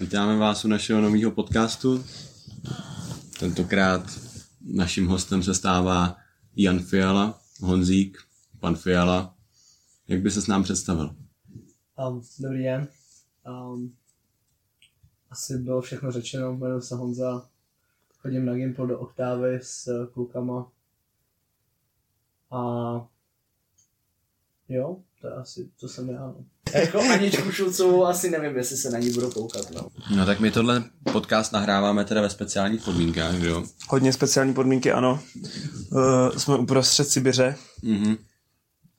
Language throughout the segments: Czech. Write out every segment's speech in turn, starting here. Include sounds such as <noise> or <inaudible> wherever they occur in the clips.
Vítáme vás u našeho nového podcastu. Tentokrát naším hostem se stává Jan Fiala, Honzík, pan Fiala. Jak by se s nám představil? Um, dobrý den. Um, asi bylo všechno řečeno, jmenuji se Honza, chodím na Gimple do Oktávy s klukama. A jo, to je asi, co jsem já. No. Jako Aničku Šulcovou asi nevím, jestli se na ní budu koukat, no. No tak my tohle podcast nahráváme teda ve speciálních podmínkách, že jo? Hodně speciální podmínky, ano. Uh, jsme uprostřed Sibiře. Mhm.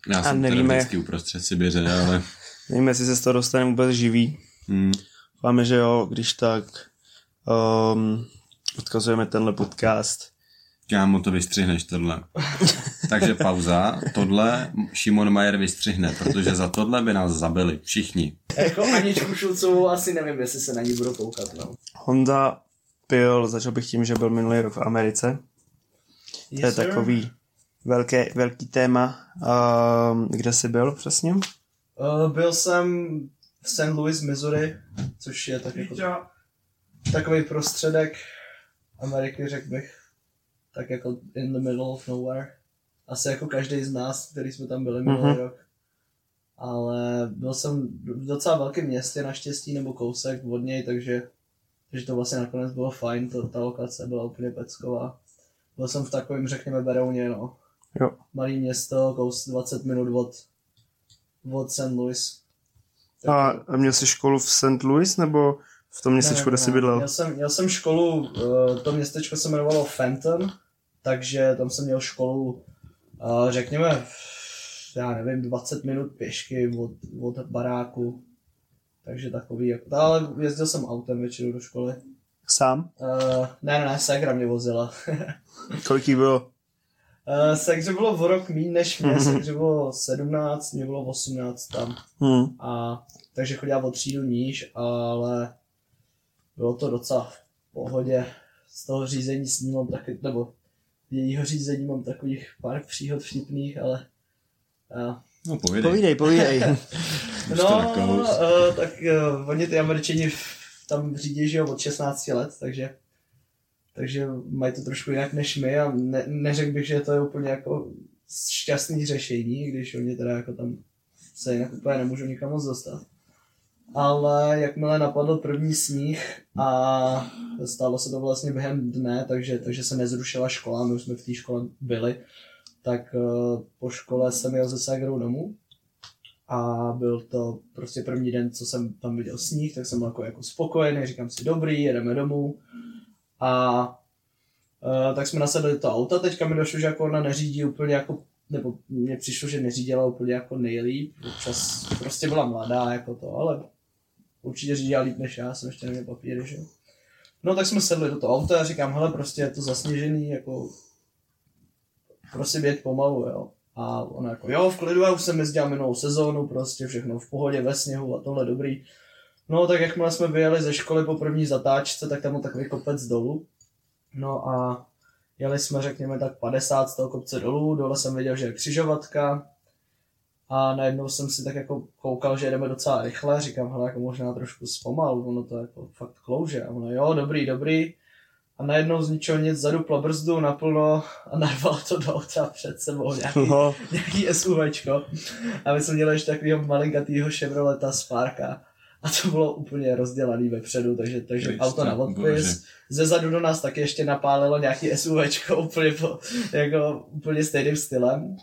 Já A jsem nevíme, teda vždycky uprostřed Sibiře, ale... Nevím, jestli se z toho dostaneme vůbec živý. Mm. Máme, že jo, když tak um, odkazujeme tenhle podcast. Kámo, to vystřihneš tohle. Takže pauza. Tohle Šimon Majer vystřihne, protože za tohle by nás zabili všichni. Jako Aničku Šulcovou asi nevím, jestli se na ní budu koukat, no. Honda byl, začal bych tím, že byl minulý rok v Americe. To je takový velké, velký téma. Um, kde jsi byl přesně? Uh, byl jsem v St. Louis, Missouri, což je tak jako takový prostředek Ameriky, řekl bych. Tak jako in the middle of nowhere. Asi jako každý z nás, který jsme tam byli minulý Mhm. rok. Ale byl jsem v docela velkém městě naštěstí, nebo kousek od něj, takže, takže to vlastně nakonec bylo fajn, to, ta lokace byla úplně pecková. Byl jsem v takovém, řekněme, Berouně, no. Jo. Malý město, kous 20 minut od, od St. Louis. A a měl jsi školu v St. Louis nebo v tom městečku, kde jsi bydlel? Měl jsem, měl jsem školu, eh, to městečko se jmenovalo Fenton, takže tam jsem měl školu, řekněme, já nevím, 20 minut pěšky od, od baráku. Takže takový, jako, ale jezdil jsem autem většinou do školy. Sám? Uh, ne, ne, Segra mě vozila. <laughs> Kolik jí bylo? uh, Segře bylo v rok méně než mě, Mhm. Segře bylo 17, mě bylo 18 tam. Hmm. A takže chodila o třídu níž, ale bylo to docela v pohodě. Z toho řízení s ním mám taky, nebo jejího řízení mám takových pár příhod vtipných, ale uh, No. Povídej, povídej. <laughs> To no, uh, tak uh, oni ty američani tam řídí, že jo, od 16 let, takže takže mají to trošku jinak než my a ne, neřekl bych, že to je úplně jako šťastný řešení, když oni teda jako tam se jinak úplně nemůžou nikam moc dostat. Ale jakmile napadl první sníh a stalo se to vlastně během dne, takže, takže se nezrušila škola, my už jsme v té škole byli, tak uh, po škole jsem jel ze Segrou domů a byl to prostě první den, co jsem tam viděl sníh, tak jsem byl jako, jako spokojený, říkám si dobrý, jedeme domů. A uh, tak jsme nasedli toho auta, teďka mi došlo, že jako ona neřídí úplně jako nebo mně přišlo, že neřídila úplně jako nejlíp, občas prostě byla mladá jako to, ale určitě řídila líp než já, jsem ještě neměl papíry, že. No tak jsme sedli do toho auta a říkám, hele, prostě je to zasněžený, jako prostě běť pomalu, jo. A ona jako, jo, v klidu, já už jsem jezdila minulou sezónu, prostě všechno v pohodě, ve sněhu a tohle dobrý. No tak jakmile jsme vyjeli ze školy po první zatáčce, tak tam byl takový kopec dolů. No a jeli jsme, řekněme, tak 50 z toho kopce dolů, dole jsem viděl, že je křižovatka a najednou jsem si tak jako koukal, že jedeme docela rychle, říkám, hele, jako možná trošku zpomal, ono to jako fakt klouže. A ono, jo, dobrý, dobrý. A najednou z ničeho nic zadupla brzdu naplno a narvala to do auta před sebou nějaký, No, nějaký SUVčko. A my jsme měli ještě takového malinkatýho Chevroleta Sparka. A to bylo úplně rozdělaný vepředu, takže, takže Kriste, auto na odpis. Ze zadu do nás taky ještě napálilo nějaký SUVčko úplně, po, jako, úplně stejným stylem.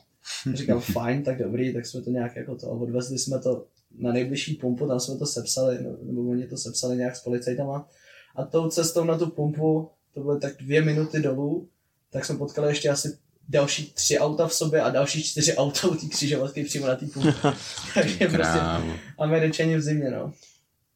Říkám, fajn, tak dobrý, tak jsme to nějak jako to, odvezli jsme to na nejbližší pumpu, tam jsme to sepsali, nebo oni to sepsali nějak s policajtama. A tou cestou na tu pumpu, to byly tak dvě minuty dolů, tak jsme potkali ještě asi další tři auta v sobě a další čtyři <laughs> auta u té křižovatky přímo na té pumpě. <laughs> Takže prostě američani v zimě, no.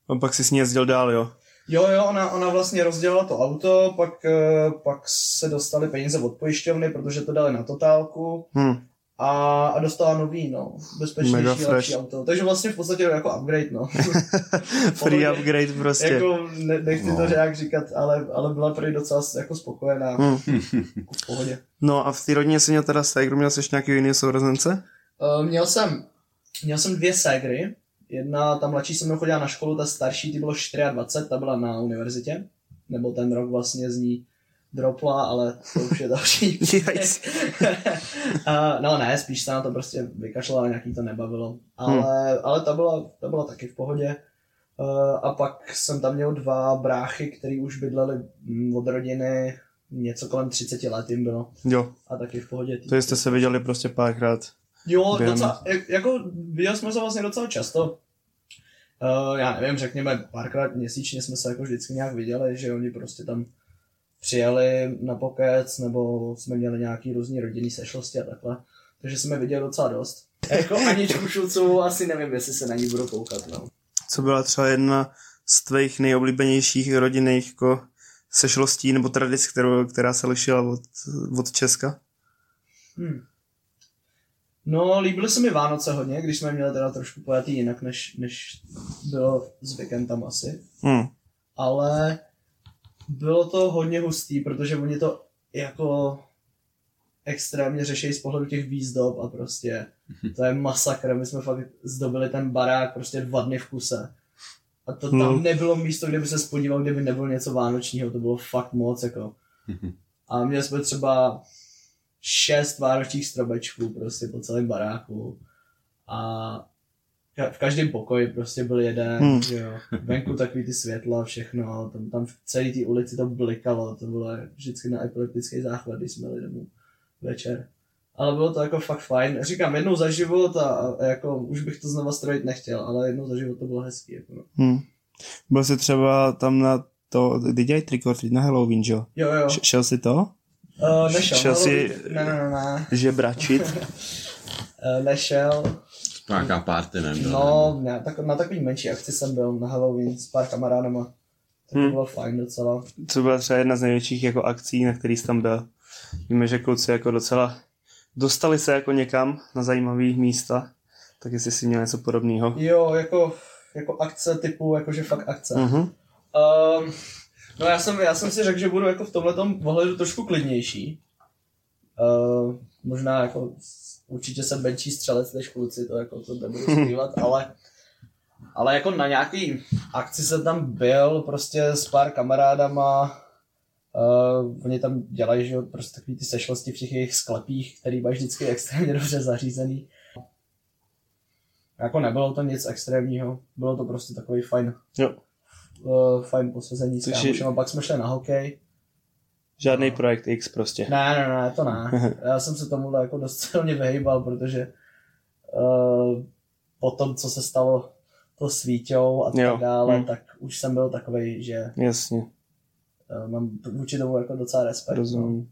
a pak si s ní jezdil dál, jo. Jo, jo, ona, ona vlastně rozdělila to auto, pak, eh, pak se dostali peníze od pojišťovny, protože to dali na totálku Hm. A, a dostala nový, no, Mega bezpečnější, fresh. lepší auto. Takže vlastně v podstatě jako upgrade, no. <laughs> Free Pohodě. upgrade prostě. jako, ne, nechci No. to nějak říkat, ale, ale byla prý docela jako spokojená, jako v pohodě. No a v té rodině jsi měl teda ségru, měl jsi ještě nějaký jiný sourozence? Uh, měl jsem, měl jsem dvě ségry, jedna, ta mladší se mnou chodila na školu, ta starší, ty bylo 24, ta byla na univerzitě, nebo ten rok vlastně z ní dropla, ale to už je <laughs> další. Uh, <laughs> no ne, spíš se na to prostě vykašlala, nějaký to nebavilo. Ale, hmm. ale ta, byla, ta byla taky v pohodě. Uh, a pak jsem tam měl dva bráchy, který už bydleli mm, od rodiny něco kolem 30 let jim bylo. Jo, A taky v pohodě. to jste se viděli prostě párkrát. Jo, během- docela, jak- jako viděli jsme se vlastně docela často. Uh, já nevím, řekněme párkrát měsíčně jsme se jako vždycky nějak viděli, že oni prostě tam přijeli na pokec, nebo jsme měli nějaký různý rodinný sešlosti a takhle. Takže jsme viděli docela dost. Jako Aničku Šulcovou asi nevím, jestli se na ní budu koukat, no. Co byla třeba jedna z tvých nejoblíbenějších rodinných jako sešlostí nebo tradic, kterou, která se lišila od, od Česka? Hmm. No, líbily se mi Vánoce hodně, když jsme měli teda trošku pojatý jinak, než, než bylo zvykem tam asi. Hmm. ale bylo to hodně hustý, protože oni to jako extrémně řeší z pohledu těch výzdob a prostě to je masakr. My jsme fakt zdobili ten barák prostě dva dny v kuse. A to tam No. nebylo místo, kde by se spodíval, kdyby nebylo něco vánočního, to bylo fakt moc jako. A měli jsme třeba šest vánočních stromečků prostě po celém baráku. A v každém pokoji prostě byl jeden, Hmm. že jo. Venku takový ty světla, všechno, tam, tam v celé té ulici to blikalo, to bylo vždycky na epileptický záchvat, když jsme jeli domů večer. Ale bylo to jako fakt fajn. Říkám, jednou za život a, a jako už bych to znova strojit nechtěl, ale jednou za život to bylo hezký. Jako no. Hmm. Byl jsi třeba tam na to, kdy dělají trick or treat na Halloween, že jo? Jo, jo. Š- Šel jsi to? Uh, nešel. šel jsi- ne, ne, ne. Žebračit? Uh, <laughs> nešel. Nějaká party nebyla. No, ne, tak, na takový menší akci jsem byl na Halloween s pár kamarádama. Tak to Hmm. bylo fajn docela. Co byla třeba jedna z největších jako akcí, na který jsi tam byl? Víme, že kluci jako docela dostali se jako někam na zajímavý místa, tak jestli jsi měl něco podobného. Jo, jako, jako akce typu, jakože fakt akce. Mhm. Um, no já jsem, já jsem si řekl, že budu jako v tomhle ohledu trošku klidnější. Uh, možná jako určitě jsem menší střelec než kluci, to jako to nebudu skrývat, <laughs> ale ale jako na nějaký akci jsem tam byl prostě s pár kamarádama, Uh, oni tam dělají, že prostě takový ty sešlosti v těch jejich sklepích, který mají vždycky extrémně dobře zařízený. Jako nebylo to nic extrémního, bylo to prostě takový fajn, Jo. uh, fajn posazení s kámošem a pak jsme šli na hokej. Žádný projekt X prostě. Ne, ne, ne, to ne. <laughs> Já jsem se tomu jako dost silně vyhýbal, protože uh, po tom, co se stalo to s Víťou a tak Jo, dále, hm. tak už jsem byl takový, že Jasně, uh, mám vůči tomu jako docela respekt. No. rozumím.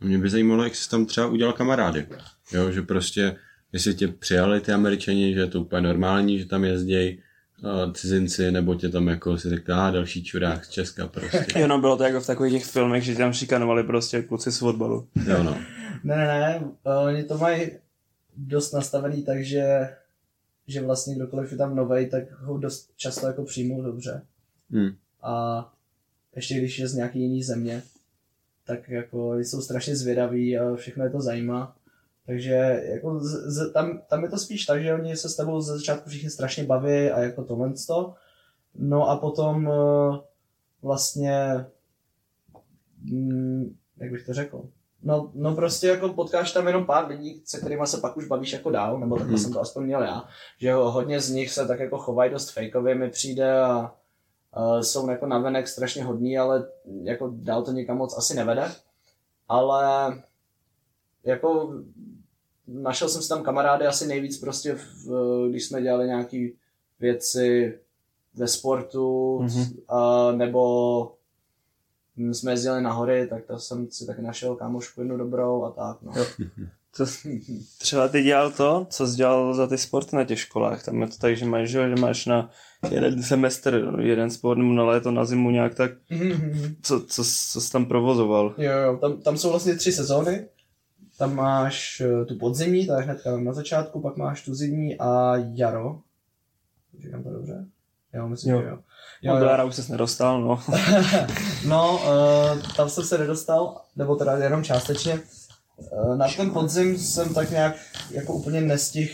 Mě by zajímalo, jak jsi tam třeba udělal kamarády. Jo, že prostě, jestli tě přijali ty američani, že je to úplně normální, že tam jezdějí cizinci, nebo tě tam jako si řekl, a další čurák z Česka prostě. <laughs> Jo, no bylo to jako v takových těch filmech, že tam šikanovali prostě kluci z fotbalu. Jo no. <laughs> Ne, ne, ne, uh, oni to mají dost nastavený tak, že, že vlastně kdokoliv je tam novej, tak ho dost často jako přijmou dobře. Hm. A ještě když je z nějaký jiný země, tak jako jsou strašně zvědaví a všechno je to zajímá. Takže jako z, z, tam, tam, je to spíš tak, že oni se s tebou ze začátku všichni strašně baví a jako tohle to. No a potom eh, vlastně, mm, jak bych to řekl, No, no prostě jako potkáš tam jenom pár lidí, se kterými se pak už bavíš jako dál, nebo takhle Hmm. jsem to aspoň měl já, že jo, hodně z nich se tak jako chovají dost fejkově mi přijde a uh, jsou jako navenek strašně hodní, ale jako dál to nikam moc asi nevede. Ale jako našel jsem si tam kamarády asi nejvíc prostě, v, když jsme dělali nějaké věci ve sportu, Mhm. a, nebo jsme jezdili na hory, tak to jsem si taky našel kámošku jednu dobrou a tak, no. To, třeba ty dělal to, co jsi dělal za ty sporty na těch školách. Tam je to tak, že máš, že máš na jeden semestr, jeden sport nebo na léto, na zimu nějak tak. Co, co, co jsi tam provozoval? Jo, jo, tam, tam jsou vlastně tři sezóny. Tam máš eh, tu podzimní, ta je hnedka na začátku, pak máš tu zimní a jaro. Říkám to dobře? Jo, myslím, Jo. že jo. Jo, do jara už ses nedostal, no. <laughs> no, uh, tam jsem se nedostal, nebo teda jenom částečně. Uh, na ten podzim jsem tak nějak jako úplně nestihl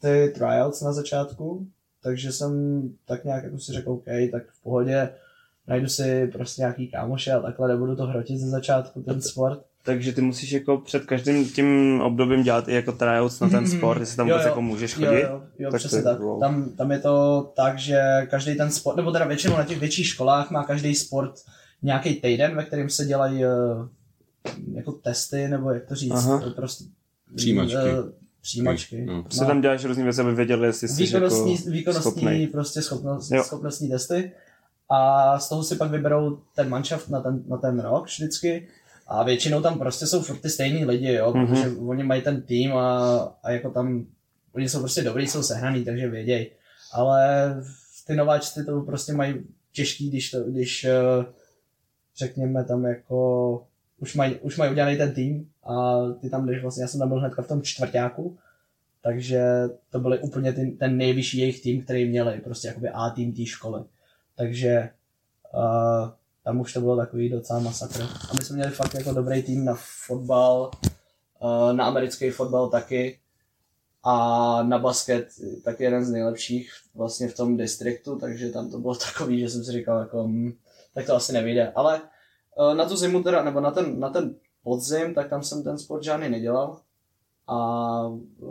ty tryouts na začátku, takže jsem tak nějak jako si řekl, OK, tak v pohodě, najdu si prostě nějaký kámoše a takhle nebudu to hrotit ze začátku, ten sport. Takže ty musíš jako před každým tím obdobím dělat i jako tryouts na ten Mhm. sport, jestli tam Jo, vůbec jo. jako můžeš chodit. Jo, jo, jo Tak přesně tak. wow. Tam, tam je to tak, že každý ten sport, nebo teda většinou na těch větších školách má každý sport nějaký týden, ve kterém se dělají eh, jako testy, nebo jak to říct, Aha. eh, prostě Přijímačky. eh, přijímačky. No. Prostě tam děláš různý věci, aby věděli, jestli jsi výkonnostní, jako výkonnostní schopnej. prostě schopnost, Jo. schopnostní testy a z toho si pak vyberou ten manšaft na ten, na ten rok vždycky a většinou tam prostě jsou furt ty stejní lidi, jo, Mhm. protože oni mají ten tým a, a jako tam, oni jsou prostě dobrý, jsou sehraný, takže věděj. Ale ty nováčci to prostě mají těžký, když, to, když eh, řekněme tam jako už mají, už mají udělaný ten tým a ty tam jdeš vlastně, já jsem tam byl hnedka v tom čtvrtáku, takže to byly úplně ty, ten nejvyšší jejich tým, který měli, prostě jakoby A tým té školy. Takže uh, tam už to bylo takový docela masakr. A my jsme měli fakt jako dobrý tým na fotbal, uh, na americký fotbal taky a na basket taky jeden z nejlepších vlastně v tom distriktu, takže tam to bylo <laughs> takový, že jsem si říkal jako, hm, tak to asi nevyjde. Ale uh, na tu zimu teda, nebo na ten, na ten podzim, tak tam jsem ten sport žádný nedělal a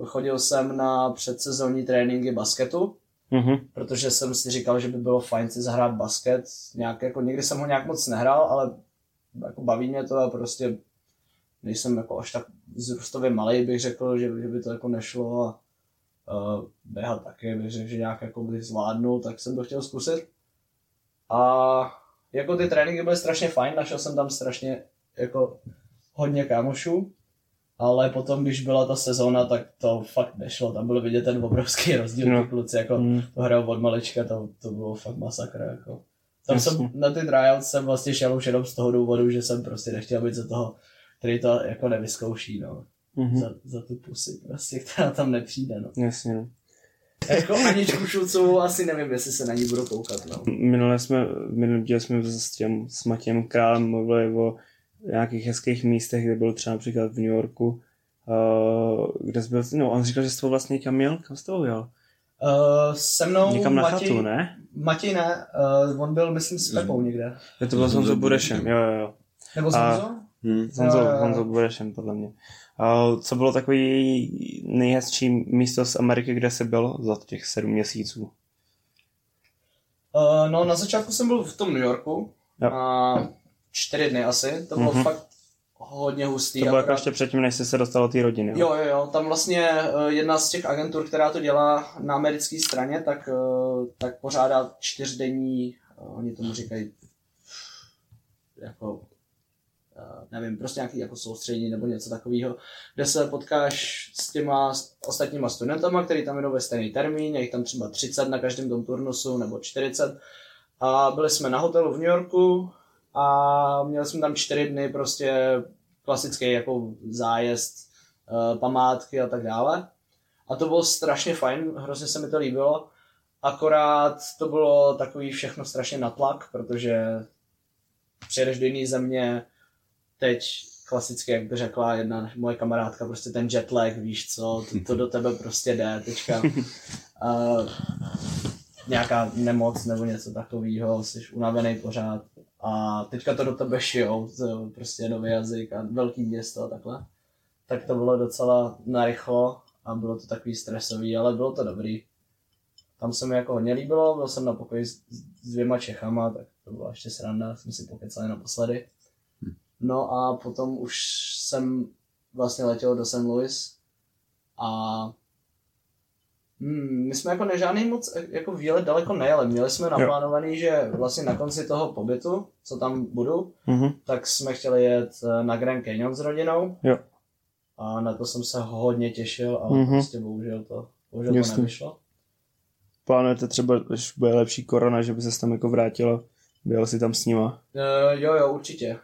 chodil jsem na předsezónní tréninky basketu, Mhm. protože jsem si říkal, že by bylo fajn si zahrát basket. Nějak, jako, někdy jsem ho nějak moc nehrál, ale jako baví mě to a prostě nejsem jako až tak zrůstově malý, bych řekl, že, že by to jako nešlo a uh, běhat taky, bych řekl, že nějak jako bych zvládnu, tak jsem to chtěl zkusit. A jako ty tréninky byly strašně fajn, našel jsem tam strašně jako hodně kámošů, ale potom, když byla ta sezóna, tak to fakt nešlo, tam bylo vidět ten obrovský rozdíl, No. ty kluci jako Mhm. to hrál od malička, to, to bylo fakt masakr. Jako. Tam Jasně. jsem, na ty tryouts jsem vlastně šel už jenom z toho důvodu, že jsem prostě nechtěl být za toho, který to jako nevyzkouší, no. Mhm. Za, za tu pusy prostě, <laughs> která tam nepřijde, no. Jasně. no. Jako Aničku Šulcovou asi nevím, jestli se na ní budu koukat, no. Minule jsme, minulý díl jsme s, těm, s Matějem Králem mluvili o nějakých hezkých místech, kde byl třeba například v New Yorku, uh, kde jsi byl, no on říkal, že jsi to vlastně kam měl, kam jsi to jel? Uh, se mnou Někam na Matěj, chatu, ne? Matěj ne, uh, on byl, myslím, s Pepou někde. Je to bylo s Honzou Burešem. jo, jo, jo. Nebo s Honzou? Hm. S Honzou. Honzou Burešem, podle mě. Uh, co bylo takový nejhezčí místo z Ameriky, kde jsi byl za těch sedm měsíců? Uh, no, na začátku jsem byl v tom New Yorku. Jo. A čtyři dny asi. To bylo Mhm. fakt hodně hustý. To bylo jako ještě předtím, než jsi se dostal do té rodiny. Jo, jo, jo, tam vlastně eh, jedna z těch agentur, která to dělá na americké straně, tak, eh, tak pořádá čtyřdenní, eh, oni tomu říkají, jako, nevím, prostě nějaký jako soustředění nebo něco takového, kde se potkáš s těma ostatníma studentama, který tam jdou ve stejný termín, je jich tam třeba 30 na každém tom turnusu nebo 40. A byli jsme na hotelu v New Yorku a měli jsme tam čtyři dny prostě klasický jako zájezd, eh, památky a tak dále. A to bylo strašně fajn, hrozně se mi to líbilo. Akorát to bylo takový všechno strašně natlak, protože přijedeš do jiné země, teď klasicky, jak by řekla jedna moje kamarádka, prostě ten jet lag, víš co, to, to do tebe prostě jde, teďka uh, <laughs> nějaká nemoc nebo něco takového, jsi unavený pořád a teďka to do tebe šijou, to prostě nový jazyk a velký město a takhle. Tak to bylo docela narychlo a bylo to takový stresový, ale bylo to dobrý. Tam se mi jako hodně líbilo, byl jsem na pokoji s, s dvěma Čechama, tak to byla ještě sranda, jsme si pokecali naposledy. No a potom už jsem vlastně letěl do St. Louis a Hmm, my jsme jako nežádný moc eh, jako výlet daleko nejeli. Měli jsme naplánovaný, že vlastně na konci toho pobytu, co tam budu, Mhm. tak jsme chtěli jet eh, na Grand Canyon s rodinou. Jo. A na to jsem se hodně těšil, ale Mhm. mm-hmm. prostě bohužel to, bohužel to Jasně. nevyšlo. Plánujete třeba, když bude lepší korona, že by se tam jako vrátila, byl si tam s nima? Uh, jo, jo, určitě.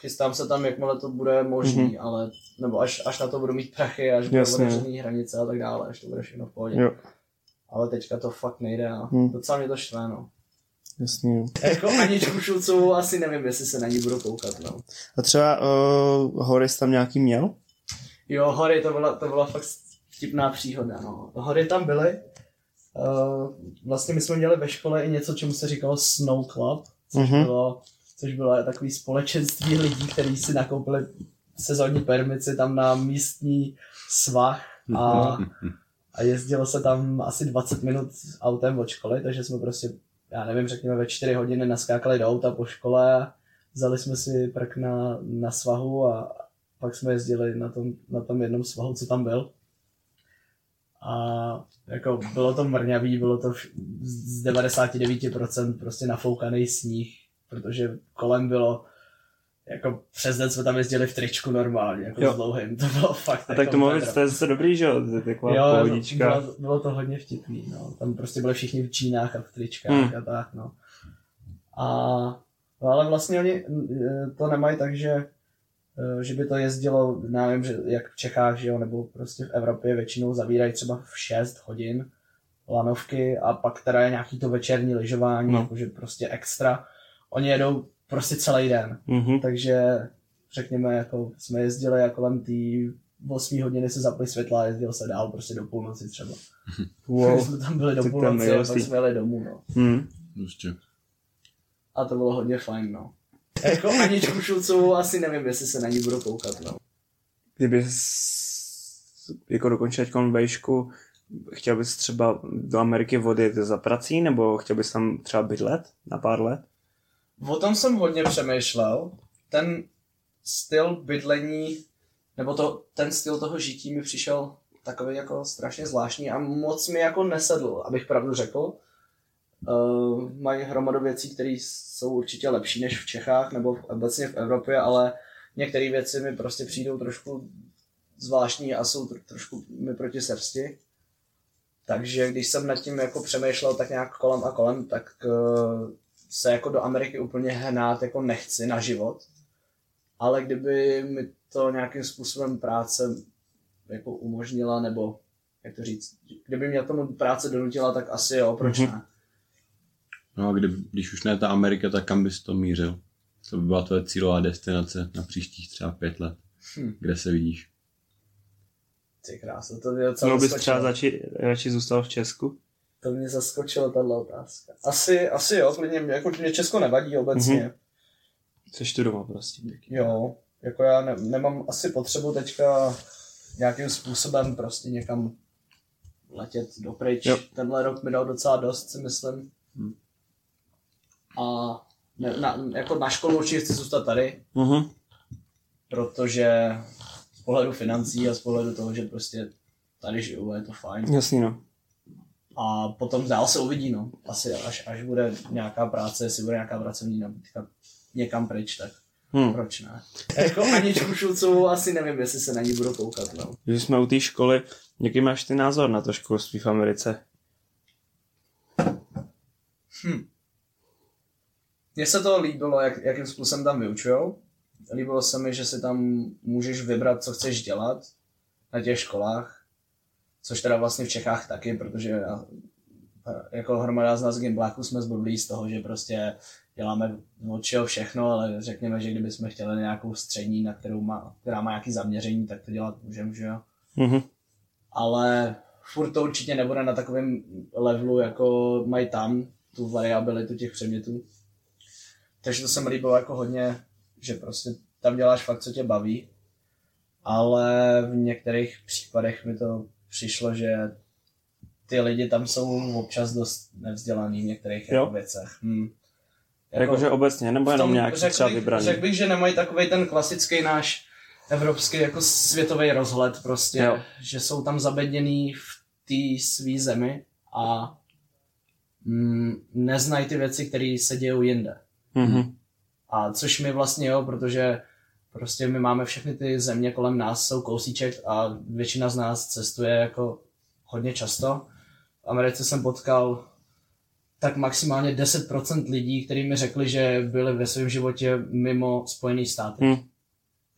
Chystám se tam, jakmile to bude možný, Mhm. mm-hmm. ale nebo až, až na to budu mít prachy, až budou Jasně. otevřený hranice a tak dále, až to bude všechno v pohodě. Jo, Ale teďka to fakt nejde a Hmm. docela mě to štve, no. jasně. Jo. Jako Aničku Šulcovou asi nevím, jestli se na ní budu koukat, no. A třeba uh, Horis tam nějaký měl? Jo, hory, to byla, to byla fakt vtipná příhoda, no. Hory tam byly Uh, vlastně my jsme měli ve škole i něco, čemu se říkalo Snow Club, což, Mhm. bylo, což bylo takový společenství lidí, kteří si nakoupili sezónní permici tam na místní svah a, a jezdilo se tam asi 20 minut autem od školy, takže jsme prostě, já nevím, řekněme ve 4 hodiny naskákali do auta po škole, vzali jsme si prk na, na svahu a pak jsme jezdili na tom, na tom jednom svahu, co tam byl. A jako bylo to mrňavý, bylo to z 99% prostě nafoukaný sníh, protože kolem bylo jako přes den jsme tam jezdili v tričku normálně, jako Jo. s dlouhým, to bylo fakt A tak jako to mohlo být to je zase dobrý, že jo? Taková Jo, pohodička. bylo, bylo to hodně vtipný, no. Tam prostě byli všichni v čínách a v tričkách Hmm. a tak, no. A, no ale vlastně oni eh, to nemají tak, že, eh, že by to jezdilo, nevím, že jak v Čechách, že jo, nebo prostě v Evropě většinou zavírají třeba v 6 hodin lanovky a pak teda je nějaký to večerní lyžování, no. jakože prostě extra. Oni jedou prostě celý den. Mhm. Takže řekněme, jako jsme jezdili a kolem té 8 hodiny se zaply světla a jezdil se dál prostě do půlnoci třeba. <laughs> Wow. jsme tam byli do půlnoci a pak jsme jeli domů, no. Hmm. Prostě. A to bylo hodně fajn, no. Jako <laughs> Aničku Šulcovou asi nevím, jestli se na ní budu koukat, no. Kdyby jako dokončil teď vejšku, chtěl bys třeba do Ameriky odjet za prací, nebo chtěl bys tam třeba bydlet na pár let? O tom jsem hodně přemýšlel. Ten styl bydlení, nebo to, ten styl toho žití mi přišel takový jako strašně zvláštní a moc mi jako nesedl, abych pravdu řekl. Uh, mají hromadu věcí, které jsou určitě lepší než v Čechách nebo v- obecně v Evropě, ale některé věci mi prostě přijdou trošku zvláštní a jsou tro, trošku mi proti srsti. Takže když jsem nad tím jako přemýšlel tak nějak kolem a kolem, tak uh, se jako do Ameriky úplně hnát jako nechci na život. Ale kdyby mi to nějakým způsobem práce jako umožnila, nebo jak to říct, kdyby mě tomu práce donutila, tak asi jo, proč Mhm. ne? No a kdy, když už ne ta Amerika, tak kam bys to mířil? To by byla tvoje cílová destinace na příštích třeba pět let. Hm. Kde se vidíš? Ty krása, to mě docela Mohl bys třeba začít, radši zůstal v Česku? To mě zaskočilo, tahle otázka. Asi, asi jo, klidně, jako mě Česko nevadí obecně. Mhm. Chceš studovat prostě. Jo, jako já ne, nemám asi potřebu teďka nějakým způsobem prostě někam letět dopryč. Jo. Tenhle rok mi dal docela dost, si myslím. Hm. A ne, na, jako na školu určitě chci zůstat tady, Mhm. protože z pohledu financí a z pohledu toho, že prostě tady žiju je to fajn. Jasný no. A potom dál se uvidí, no. Asi až, až bude nějaká práce, jestli bude nějaká pracovní nabídka někam pryč, tak Hm. proč ne? Jako Aničku Šulcovou asi nevím, jestli se na ní budu koukat, no. Když jsme u té školy, jaký máš ty názor na to školství v Americe? Mně se to líbilo, jak, jakým způsobem tam vyučujou. Líbilo se mi, že si tam můžeš vybrat, co chceš dělat na těch školách, což teda vlastně v Čechách taky, protože já, jako hromada z nás gimbláků jsme zblblí z toho, že prostě děláme od čeho všechno, ale řekněme, že kdybychom chtěli nějakou střední, na kterou má, která má nějaký zaměření, tak to dělat můžeme, že jo. Mhm. ale furt to určitě nebude na takovém levelu, jako mají tam, tu variabilitu těch předmětů. Takže to se mi líbilo jako hodně, že prostě tam děláš fakt, co tě baví, ale v některých případech mi to přišlo, že ty lidi tam jsou občas dost nevzdělaný v některých Jo? jako věcech. Hm. Jakože obecně, nebo jenom nějak řekl třeba vybraný? Řekl bych, že nemají takový ten klasický náš evropský jako světový rozhled prostě, Jo. že jsou tam zabedněný v té své zemi a mm, neznají ty věci, které se dějou jinde. Mhm. A což my vlastně jo, protože prostě my máme všechny ty země kolem nás, jsou kousíček a většina z nás cestuje jako hodně často. V Americe jsem potkal tak maximálně 10% lidí, kteří mi řekli, že byli ve svém životě mimo Spojené státy. Hm.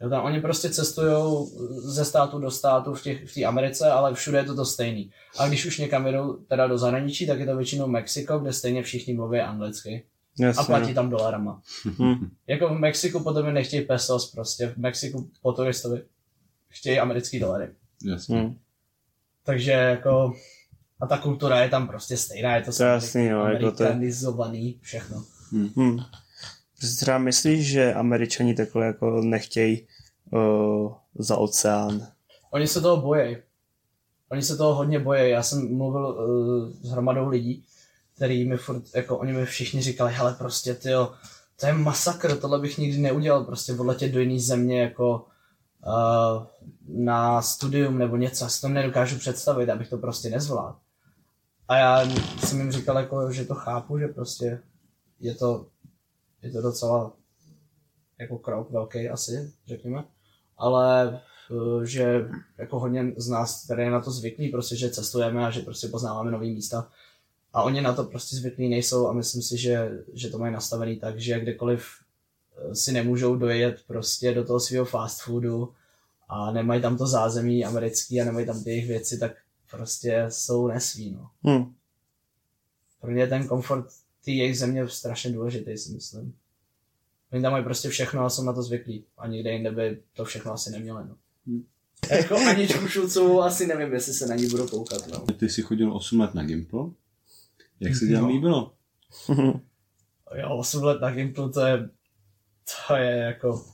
Jo, tam oni prostě cestují ze státu do státu v té v Americe, ale všude je to to stejný. A když už někam jedou teda do zahraničí, tak je to většinou Mexiko, kde stejně všichni mluví anglicky a Jasně. platí tam dolarama. <laughs> Jako v Mexiku potom je nechtějí pesos prostě, v Mexiku po turistovi chtějí americký dolary. Jasně. Hm. Takže jako A ta kultura je tam prostě stejná, je to, To je jasný, no, jako to je- všechno. Hmm. Prostě třeba myslíš, že američani takhle jako nechtějí uh, za oceán? Oni se toho bojí. Oni se toho hodně bojí. Já jsem mluvil uh, s hromadou lidí, který mi furt, jako oni mi všichni říkali, hele prostě tyjo, to je masakr, tohle bych nikdy neudělal, prostě odletět do jiné země jako uh, na studium nebo něco, já si to nedokážu představit, abych to prostě nezvládl. A já jsem jim říkal, jako, že to chápu, že prostě je to, je to docela jako krok velký asi, řekněme. Ale eh, že jako hodně z nás, které je na to zvyklí, prostě, že cestujeme a že prostě poznáváme nové místa. A oni na to prostě zvyklí nejsou a myslím si, že, že to mají nastavený tak, že kdekoliv eh, si nemůžou dojet prostě do toho svého fast foodu a nemají tam to zázemí americký a nemají tam ty jejich věci, tak prostě jsou nesví, no. Hmm. Pro mě je ten komfort té jejich země strašně důležitý, si myslím. Oni tam mají prostě všechno a jsou na to zvyklí. A nikde jinde by to všechno asi neměli, no. Hmm. Jako Aničku Šulcovou asi nevím, jestli se na ní budu koukat, no. Ty jsi chodil 8 let na Gimple. Jak se ti tam No. líbilo? <laughs> Jo, 8 let na Gimplu, to je, to je jako,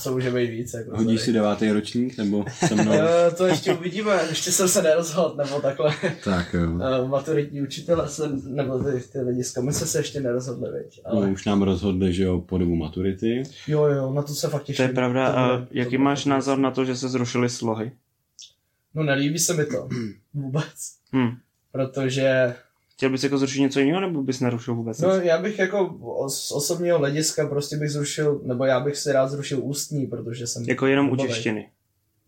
co může být víc, jako Hodíš sorry. si devátý ročník, nebo se mnou? <laughs> Eh, to ještě uvidíme, ještě jsem se nerozhodl, nebo takhle. tak jo. Uh, <laughs> maturitní učitele se, nebo ty, ty lidi z komise se ještě nerozhodli, viď? No, Ale už nám rozhodli, že jo, po dobu maturity. jo, jo, na to se fakt To těším. je pravda. To A bude- to jaký bude máš názor na to, že se zrušily slohy? No nelíbí se mi to <clears throat> vůbec, Hmm. protože Chtěl bys jako zrušit něco jiného, nebo bys nerušil vůbec? no, já bych jako z osobního hlediska prostě bych zrušil, nebo já bych si rád zrušil ústní, protože jsem... Jako jenom u češtiny.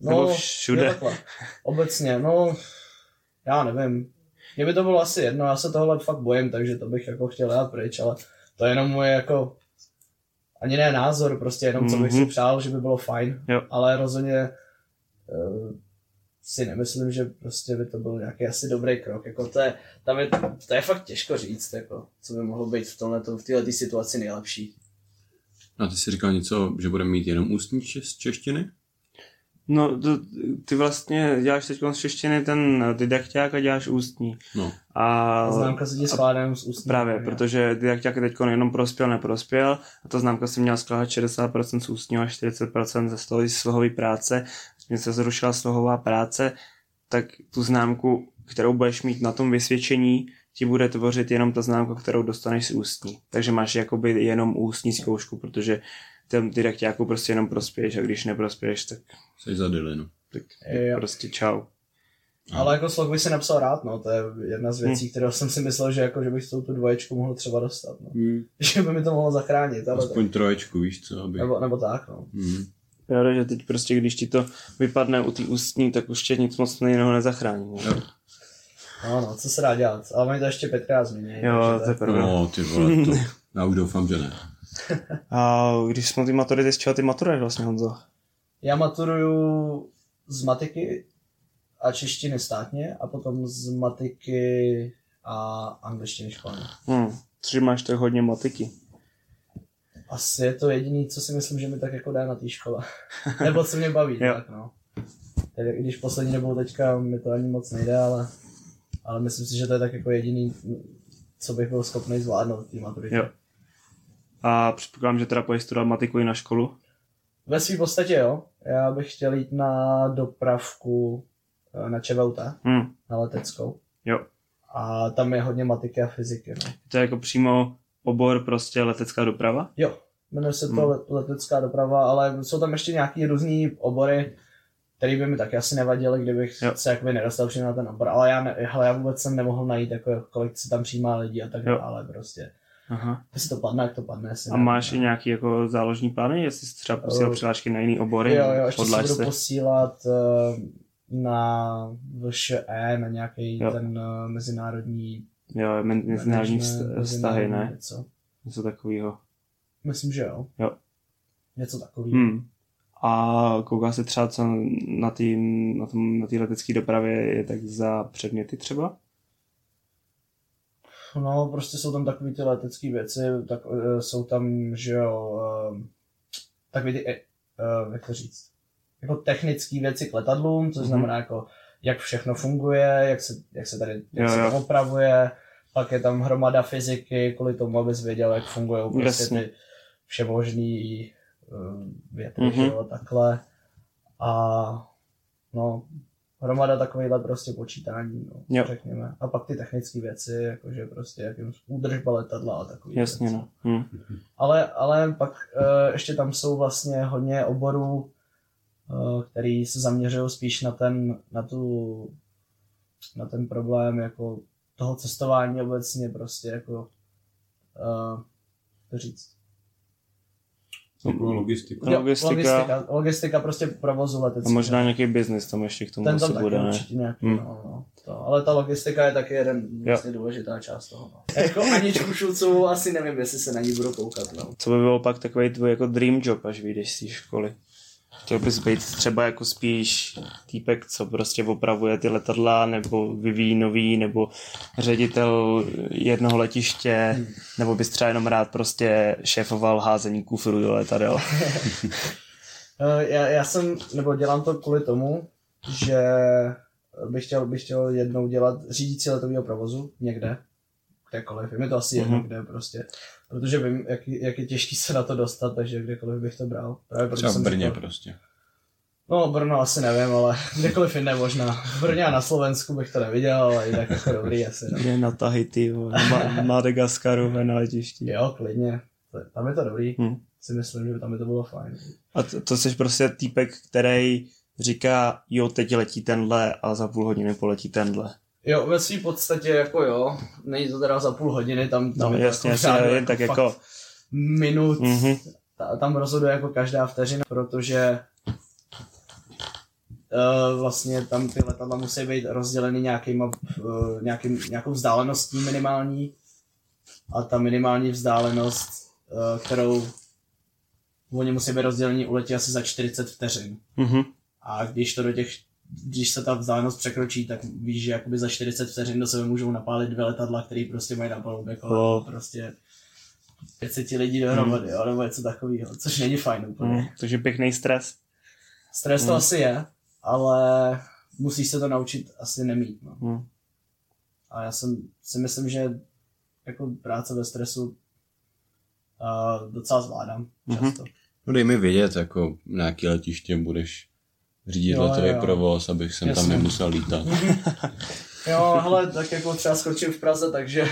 No, nebo všude. takhle. Obecně, no, já nevím. Mně by to bylo asi jedno, já se tohle fakt bojím, takže to bych jako chtěl dát pryč, ale to je jenom moje jako ani ne názor, prostě jenom co bych si Mhm. přál, že by bylo fajn, Jo. ale rozhodně uh, si nemyslím, že prostě by to byl nějaký asi dobrý krok, jako to je, tam je, to je fakt těžko říct, jako, co by mohlo být v tomhle, v této situaci nejlepší. A ty jsi říkal něco, že budeme mít jenom ústní čes- češtiny? No, to, ty vlastně děláš teď z češtiny ten didakťák a děláš ústní. No. A známka se ti skládá jenom z ústní. Právě, jo. protože didakťák teď jenom prospěl, neprospěl a ta známka si měla skládat 60% z ústního a 40% ze slohy, slohové práce. Když se zrušila slohová práce, tak tu známku, kterou budeš mít na tom vysvědčení, ti bude tvořit jenom ta známka, kterou dostaneš z ústní. Takže máš jakoby jenom ústní zkoušku, protože ten didakťáku prostě jenom prospěješ a když neprospěješ, tak, Jsi za dilinu. tak Jo. prostě čau. Ale jako slog bych si napsal rád, no, to je jedna z věcí, kterou jsem si myslel, že jako, že bych s tou tu dvoječku mohl třeba dostat, no. Hmm. <laughs> Že by mi to mohlo zachránit, ale Aspoň troječku, víš co, aby... nebo, nebo tak, no. Hmm. Pravda, že teď prostě, když ti to vypadne u té ústní, tak už tě nic moc jiného nezachrání. No. Jo. No, no, co se dá dělat, ale oni to ještě Petra změní. Jo, to je pravda. No, ty vole, to... <laughs> Já už doufám, že ne. <laughs> A když jsme ty maturity, z čeho ty maturuješ vlastně, Honzo? Já maturuju z matiky a češtiny státně a potom z matiky a angličtiny školní. Hm, což máš tak hodně matiky. Asi je to jediný, co si myslím, že mi tak jako dá na té škole. <laughs> Nebo co mě baví, tak no. Tedy, i když poslední dobou teďka mi to ani moc nejde, ale, ale myslím si, že to je tak jako jediný, co bych byl schopný zvládnout té maturitě. Jo. A předpokládám, že teda půjdeš studovat matiku i na školu. Ve své podstatě jo. Já bych chtěl jít na dopravku eh, na ČVUT, Hm, na leteckou. jo. A tam je hodně matiky a fyziky. No. To je jako přímo obor prostě letecká doprava? Jo, jmenuje se to Hmm. let, letecká doprava, ale jsou tam ještě nějaký různý obory, který by mi taky asi nevadily, kdybych Jo. se jakoby nedostal přímo na ten obor. Ale já, ne, hele, já vůbec jsem nemohl najít, jako, kolik se tam přijímá lidí a tak dále. Prostě. Aha. Jestli to padne, jak to padne. A ne, máš i ne. nějaký jako záložní plány, jestli jsi třeba posílal Eh, přihlášky na jiný obory? Jo, jo, ještě se hodláš budu posílat uh, na VŠE, na nějaký Jo. ten uh, mezinárodní Jo, men- mezinárodní vst- vztahy, ne? Něco. Něco takového. Myslím, že jo. Jo. Něco takového. Hmm. A kouká se třeba, co na té na tom, na letecké dopravě je tak za předměty třeba? No, prostě jsou tam takové ty letecké věci, tak uh, jsou tam, že jo, uh, takové ty, uh, jak to říct, jako technické věci k letadlům, což Mhm. znamená jako jak všechno funguje, jak se, jak se tady jak Jo, se jo. to opravuje, pak je tam hromada fyziky, kvůli tomu, abys věděl, jak fungují prostě ty všemožný eh, větry, Mhm. mm-hmm. jo, takhle. A no, hromada takovýhle prostě počítání, no, Jo. řekněme. A pak ty technické věci, jakože prostě jakým údržba letadla a takový Jasně, věci. no. Hm. Ale, ale pak uh, ještě tam jsou vlastně hodně oborů, který se zaměřují spíš na ten, na tu, na ten problém jako toho cestování obecně prostě jako uh, to říct. Jako logistika. Jo, Logistika. logistika, logistika prostě provozu A leteckého. možná nějaký biznis tam ještě k tomu ten tam taky bude, ne? určitě nějaký, Hmm. no, no, to. Ale ta logistika je taky jeden vlastně důležitá část toho. No. Jako Aničku Šulcovou asi nevím, jestli se na ní budu koukat, no. Co by bylo pak takový tvůj jako dream job, až vyjdeš z té školy? Chtěl bys být třeba jako spíš týpek, co prostě opravuje ty letadla, nebo vyvíjí nový, nebo ředitel jednoho letiště, nebo bys třeba jenom rád prostě šéfoval házení kufru do letadel. <laughs> Eh, Já, já jsem, nebo dělám to kvůli tomu, že bych chtěl, bych chtěl jednou dělat řídící letového provozu někde, kdekoliv. Je mi to asi jedno, Mhm. kde prostě. Protože vím, jak, jak je těžký se na to dostat, takže kdekoliv bych to bral. Právě proto Třeba v Brně říkal- prostě. No, Brno asi nevím, ale <laughs> kdekoliv jinde možná. V Brně a na Slovensku bych to neviděl, ale jinak jako dobrý asi. No. Je na Tahiti, na Ma- Madagaskaru na letišti. Jo, klidně. Tam je to dobrý. Hm. Si myslím, že tam by to bylo fajn. A to, to jsi prostě týpek, který říká, jo, teď letí tenhle a za půl hodiny poletí tenhle. Jo, ve své podstatě jako jo, není to teda za půl hodiny, tam, tam No, je to jasně, jako jasně, jen tak jako, minut, mhm, ta, tam rozhoduje jako každá vteřina, protože uh, vlastně tam ty letadla musí být rozděleny nějakýma, uh, nějakým, nějakou vzdáleností minimální a ta minimální vzdálenost, uh, kterou oni musí být rozdělení, uletí asi za 40 vteřin. mhm, A když to do těch, když se ta vzdálenost překročí, tak víš, že jakoby za 40 vteřin do sebe můžou napálit dvě letadla, které prostě mají na palubě kolem Oh. prostě 500 lidí dohromady, jo, nebo něco takového, což není fajn úplně. mhm, takže pěkný stres. Stres to Mm. asi je, ale musíš se to naučit asi nemít. No. Mhm. A já jsem, si myslím, že jako práce ve stresu uh, docela zvládám Mhm. často. No dej mi vědět, jako na jaký letiště budeš řídit Jo, letový jo. provoz, abych jsem Jasně. tam nemusel lítat. <laughs> Jo, hele, tak jako třeba skočím v Praze, takže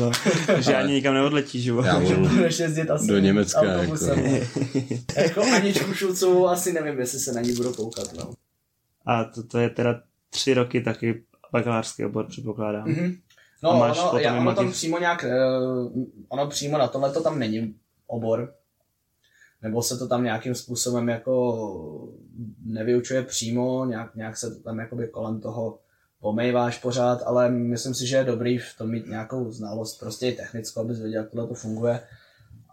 <laughs> že ani nikam neodletíš, jo. Já budeš jezdit asi do Německa, autobusem. <laughs> jako. jako Aničku Šulcovou asi nevím, jestli se na ní budu koukat, no. A to, to je teda tři roky taky bakalářský obor, předpokládám. Mm-hmm. A No, máš ono, potom já, ono tam přímo nějak, uh, ono přímo na tohle to tam není obor. Nebo se to tam nějakým způsobem jako nevyučuje přímo, nějak, nějak se to tam jakoby kolem toho pomejváš pořád, ale myslím si, že je dobrý v tom mít nějakou znalost, prostě i technickou, abys věděl, jak tohle to funguje.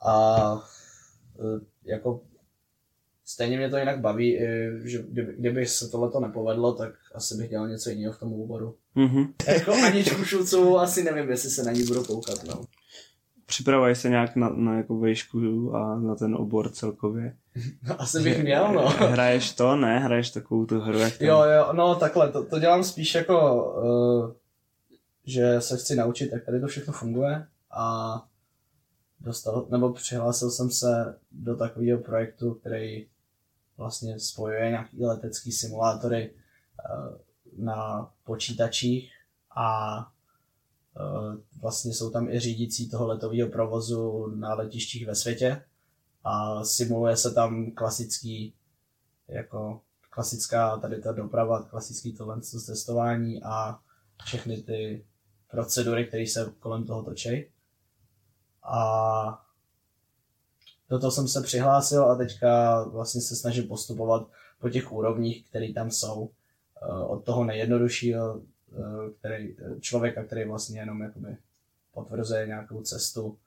A eh, jako stejně mě to jinak baví, že kdyby, kdyby se tohle nepovedlo, tak asi bych dělal něco jiného v tom oboru. Mhm. Jako Aničku Šulcovou asi nevím, jestli se na ní budu koukat, no. Připravuješ se nějak na, na jako vejšku a na ten obor celkově? no asi bych měl, no. Hraješ to, ne? Hraješ takovou tu hru, jak tam... Jo, jo, no takhle, to, to dělám spíš jako, uh, že se chci naučit, jak tady to všechno funguje a dostal, nebo přihlásil jsem se do takového projektu, který vlastně spojuje nějaký letecký simulátory uh, na počítačích a vlastně jsou tam i řídící toho letového provozu na letištích ve světě a simuluje se tam klasický jako klasická tady ta doprava, klasický tohle to testování a všechny ty procedury, které se kolem toho točí. A do toho jsem se přihlásil a teďka vlastně se snažím postupovat po těch úrovních, které tam jsou. Eh, Od toho nejjednoduššího eh, který, člověka, který vlastně jenom jakoby potvrzuje nějakou cestu,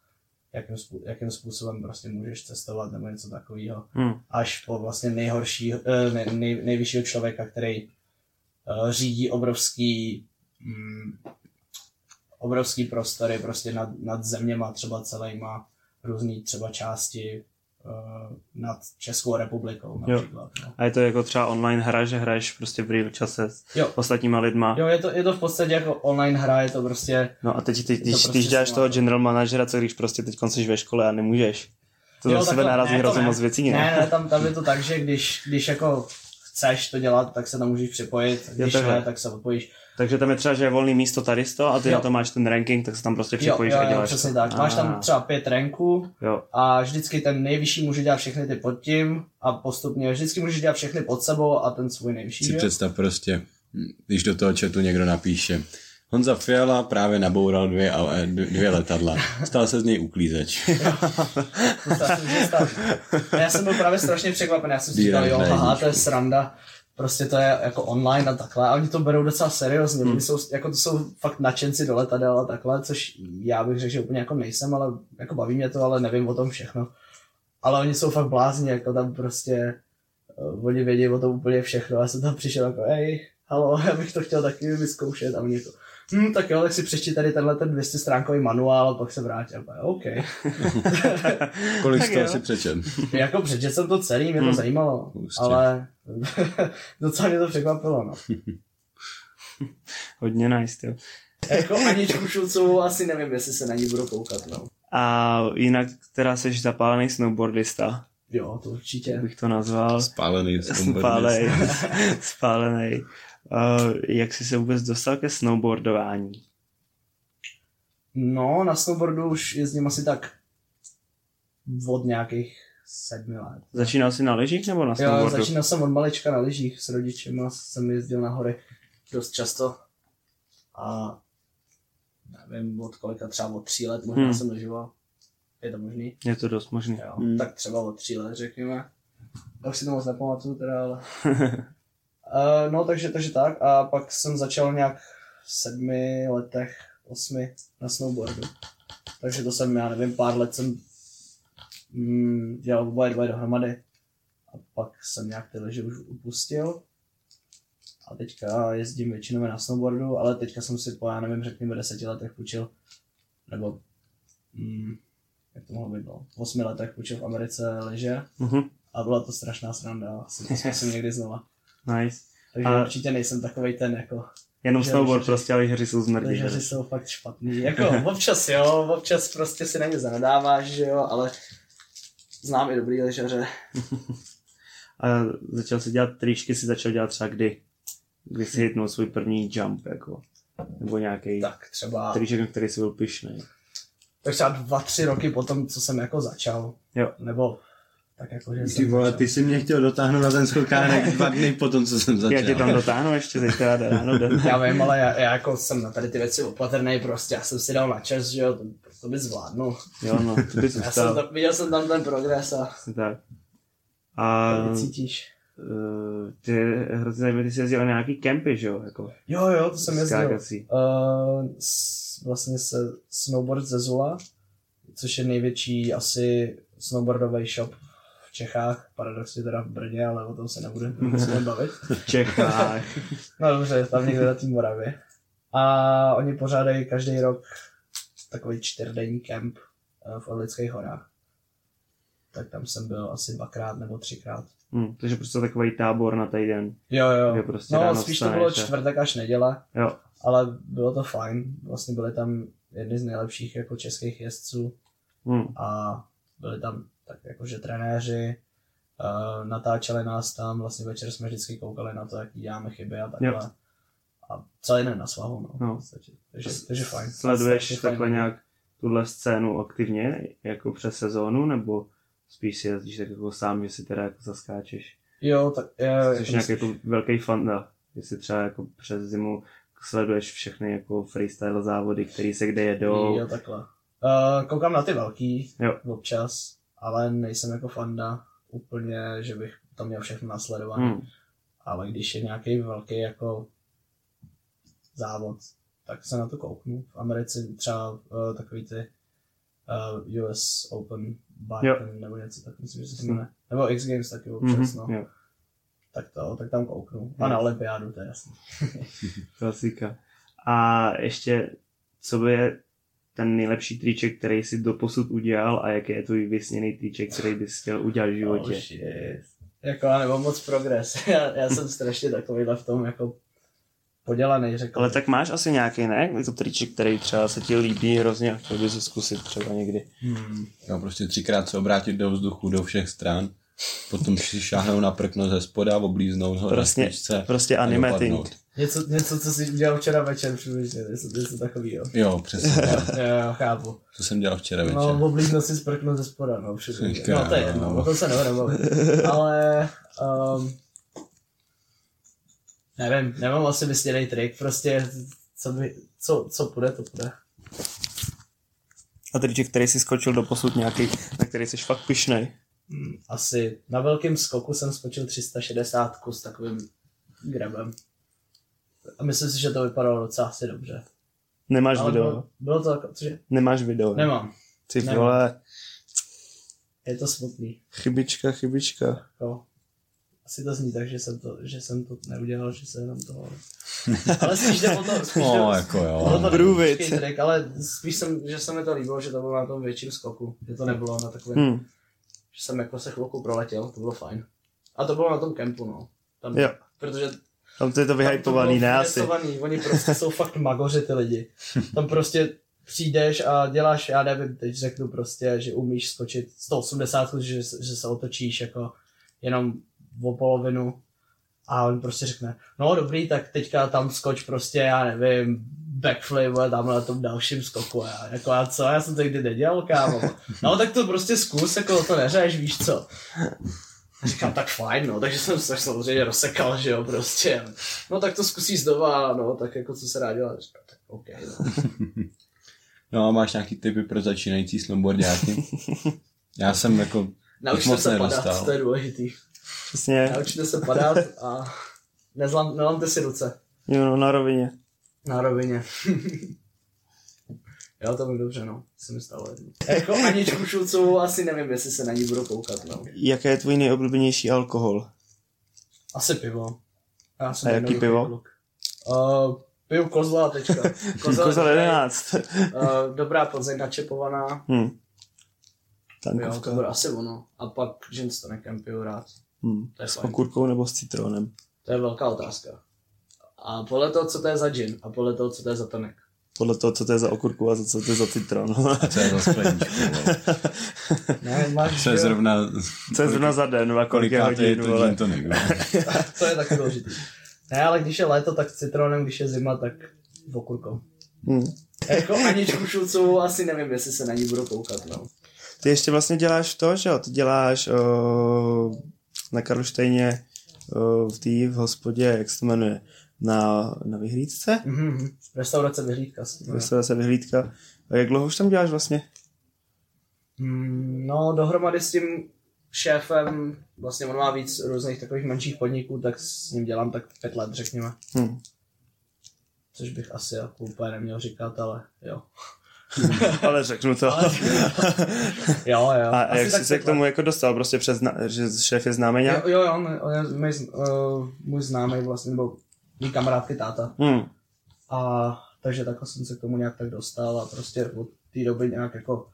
jakým, jakým způsobem prostě můžeš cestovat nebo něco takového Hm. až po vlastně nejhorší, eh, nej, nej, nejvyššího člověka, který eh, řídí obrovský mm, obrovský prostory prostě nad, nad zeměma třeba celýma, různý třeba části nad Českou republikou například. No. A je to jako třeba online hra, že hraješ prostě v real čase s Jo. ostatníma lidma. Jo, je to, je to v podstatě jako online hra, je to prostě... No a teď, teď když, prostě když děláš toho general managera, co když prostě teď jsi ve škole a nemůžeš. To Jo, jo, sebe narazí hrozně moc věcí, ne? Ne, ne, tam, tam je to tak, že když, když jako chceš to dělat, tak se tam můžeš připojit, když takhle. ne, tak se odpojíš. Takže tam je třeba, že je volný místo tady to a ty Jo. na to máš ten ranking, tak se tam prostě Jo, připojíš jo, a jo, děláš přesně to. tak. Máš A, tam třeba pět ranků Jo, a vždycky ten nejvyšší může dělat všechny ty pod tím a postupně vždycky můžeš dělat všechny pod sebou a ten svůj nejvyšší. Si představ prostě, když do toho chatu někdo napíše, Honza Fiala právě naboural dvě, au- dvě letadla. Stal se z něj uklízeč. <laughs> Já jsem byl právě strašně překvapený, já jsem si říkal, jo, haha, to je sranda, prostě to je jako online a takhle, a oni to berou docela seriózně, Hmm. jsou, jako to jsou fakt nadšenci do letadel a takhle, což já bych řekl, že úplně jako nejsem, ale jako baví mě to, ale nevím o tom všechno. Ale oni jsou fakt blázni, jako tam prostě, uh, oni vědí o tom úplně všechno, já jsem tam přišel jako, hej, halo, <laughs> já bych to chtěl taky vyzkoušet a oni jako, hm, tak jo, tak si přečti tady tenhle ten 200 stránkový manuál a pak se vrátí. A pak, OK. <laughs> Kolik Tak z toho jo. si přečen? <laughs> jako přečet jsem to celý, mě to Hmm. zajímalo, Hustě. ale <laughs> docela mě to překvapilo, no. hodně nice, jo. Jako Aničku Šulcovou asi nevím, jestli se na ní budu koukat, no. A jinak teda jsi zapálený snowboardista, Jo, to určitě. bych to nazval. Spálený Spálený. Spálený. Uh, jak jsi se vůbec dostal ke snowboardování? No, na snowboardu už jezdím asi tak od nějakých sedmi let. Začínal jsi na lyžích nebo na Jo, snowboardu? začínal jsem od malička na lyžích s rodičema, jsem jezdil na hory dost často. A nevím, od kolika, třeba od tří let možná Hmm. hmm. jsem lyžoval. Je to možný? Je to dost možný. Jo, Hmm. tak třeba od tří let, řekněme. Já už si to moc nepamatuju teda, ale... <laughs> uh, no, takže, takže tak. A pak jsem začal nějak v sedmi letech, osmi na snowboardu. Takže to jsem, já nevím, pár let jsem mm, dělal oba dva dohromady. A pak jsem nějak ty lyže už upustil. A teďka jezdím většinou na snowboardu, ale teďka jsem si po, já nevím, řekněme deseti letech půjčil, nebo mm, jak to mohlo být, no, v osmi letech půjčil v Americe lyže Mhm, a byla to strašná sranda, asi to zkusím někdy znova. Nice. Takže A- určitě nejsem takovej ten, jako, Jenom snowboard prostě, ale lyžaři jsou zmrdí. lyžaři jsou fakt špatný. Jako <laughs> občas jo, občas prostě si na ně zanadáváš, že jo, ale znám i dobrý lyžaře. <laughs> A začal si dělat tričky, si začal dělat třeba kdy? Kdy si hitnul svůj první jump, jako. Nebo nějaký Tak třeba, triček, na který jsi byl pyšný. tak třeba dva, tři roky potom, co jsem jako začal. Jo. Nebo tak jako, že Ty vole, ty jsi mě chtěl dotáhnout na ten skokánek dva dny potom, co jsem začal. Já tě tam dotáhnu ještě zítra ráno. Já vím, ale já, já, jako jsem na tady ty věci opatrný, prostě já jsem si dal na čas, že jo, to, to by zvládnul. Jo, no, to bys Já jsem to, viděl jsem tam ten progres a Tak. A to cítíš. eh, ty hrozně zajímavé, ty jsi jezdil na nějaký kempy, že jo? Jako Jo, jo, to jsem jezdil. skákací. Uh, s, vlastně se Snowboard ze Zula, což je největší asi snowboardový shop v Čechách, paradoxně teda v Brně, ale o tom se nebudu musíme bavit. <laughs> V Čechách. <laughs> No dobře, tam někde na té Moravě. A oni pořádají každý rok takový čtyřdenní kemp eh, v Orlických horách. Tak tam jsem byl asi dvakrát nebo třikrát. Hm, takže prostě takový tábor na týden. Jo, jo. Prostě no, spíš to bylo čtvrtek až neděle, Jo. ale bylo to fajn. Vlastně byli tam jedni z nejlepších jako českých jezdců Hm. a byli tam tak jakože trenéři, uh, natáčeli nás tam, vlastně večer jsme vždycky koukali na to, jaký děláme chyby a takhle. Jo. A celý den na svahu, no. No. v podstatě. Takže, takže fajn. Sleduješ fajn. takhle nějak tuhle scénu aktivně, jako přes sezónu, nebo spíš si jezdíš tak jako sám, že si teda jako zaskáčeš? Jo, tak je, Jsi nějaký jako velký fanda, jestli třeba jako přes zimu sleduješ všechny jako freestyle závody, které se kde jedou. Jo, takhle. Uh, koukám na ty velký Jo. občas, ale nejsem jako fanda úplně, že bych to měl všechno nasledované. Hmm. Ale když je nějaký velký jako závod, tak se na to kouknu. V Americe třeba uh, takový ty uh, US Open Jo. nebo něco tak myslím, že se to jmenuje. Nebo X Games taky občas, Mhm, no. jo, Tak to, tak tam kouknu. A Jo. na olympiádu, to je jasný. <laughs> klasika. A ještě, co by je ten nejlepší triček, který jsi doposud udělal a jaký je tvůj vysněný triček, který bys chtěl udělat v životě? Oh, shit. Jako já nemám moc progres. <laughs> já, já jsem strašně takovýhle v tom jako podělaný, řekl. Ale tak máš asi nějaký, ne? Jako triček, který třeba se ti líbí hrozně a chtěl bys ho zkusit třeba někdy. Hmm. No, prostě třikrát se obrátit do vzduchu do všech stran, potom si šáhnou na prkno ze spoda, oblíznout ho Prostě, na špičce prostě a animating. dopadnout. Něco, něco, co jsi udělal včera večer, přibližně, něco, něco takového. Jo, přesně. <laughs> Jo, chápu. To jsem dělal včera večer. No, oblíkno si sprknout ze spoda, no, přibližně. Říká, No, to je jedno, no. o tom se nebudeme. Ale, um, nevím, nemám asi vysněný trik, prostě, co, by, co, co půjde, to půjde. A triček, který jsi skočil do posud nějaký, na který jsi fakt pišnej. Asi na velkém skoku jsem skočil 360 s takovým grabem. A myslím si, že to vypadalo docela asi dobře. Nemáš Ale video. bylo, bylo to jako, cože? Nemáš video. Nemám. Ty nemám. vole, Je to smutný. chybička, chybička. Jako, asi to zní tak, že jsem to, že jsem to neudělal, že se jenom to... <laughs> Ale spíš jde o to, spíš No, o jako jo. To trik, ale spíš jsem, že se mi to líbilo, že to bylo na tom větším skoku. Že to nebylo na takovém, Hmm. Že jsem jako se chvilku proletěl, to bylo fajn. A to bylo na tom kempu, no. Tam, Jo. Protože Tam to je to vyhypovaný, ne asi. Oni prostě jsou fakt magoři ty lidi. <laughs> Tam prostě přijdeš a děláš, já nevím, teď řeknu prostě, že umíš skočit 180, že, že se otočíš jako jenom o polovinu a on prostě řekne, no dobrý, tak teďka tam skoč prostě, já nevím, backflip a tam na tom dalším skoku. A já, jako a co, já jsem to nikdy nedělal, kámo. No tak to prostě zkus, jako to neřeš, víš co. A říkám, tak fajn, no, takže jsem se samozřejmě rozsekal, že jo, prostě. No tak to zkusíš znova, no, tak jako co se dá dělat. Říkám, tak OK, no. No a máš nějaký typy pro začínající snowboardiáky? Já jsem jako Naučte moc se padat, nedostal. to je důležitý. Přesně, Naučte se padat a nezlam, nelamte si ruce jo, no, na rovině. Na rovině. <laughs> jo, to bylo dobře, no, se mi stalo jedno. Jako Aničku Šulcovou asi nevím, jestli se na ní budu koukat, no. Jaký je tvůj nejoblíbenější alkohol? Asi pivo. Já jsem A jaký pivo? kluk. Uh, piju kozla teďka. Kozel 11. Uh, dobrá Plzeň načepovaná. Hm. Jo, to Tankovka. bude asi ono. A pak gin s tonikem piju rád. Hm. To je S fajn. okurkou nebo s citronem? To je velká otázka. A podle toho, co to je za gin a podle toho, co to je za tonik. Podle toho, co to je za okurku a co to je za citron. co je za skleničku. <laughs> Ne, máš, Co je zrovna, co je zrovna za den, a kolik je kolikátý je hodin, to vole. vole. <laughs> to je taky důležitý. Ne, ale když je léto, tak citronem, když je zima, tak okurkou. Hm. Jako Aničku Šulcovou asi nevím, jestli se na ní budu koukat, no. Ty ještě vlastně děláš to, že jo? Ty děláš uh, na Karlštejně uh, v té v hospodě, jak se to jmenuje, na, na vyhlídce? Mhm, restaurace vyhlídka. Restaurace vyhlídka. A jak dlouho už tam děláš vlastně? Mm, No, dohromady s tím šéfem, vlastně on má víc různých takových menších podniků, tak s ním dělám tak pět let, řekněme. Hm. Což bych asi jako úplně neměl říkat, ale jo. <laughs> Ale řeknu to. Jo, jo. A, a jak jsi se k tomu jako dostal? Prostě přes, že šéf je známý nějak? Jo, jo, on, on je můj, uh, můj známý vlastně, nebo mý kamarádky táta. Hm. A takže takhle jsem se k tomu nějak tak dostal a prostě od té doby nějak jako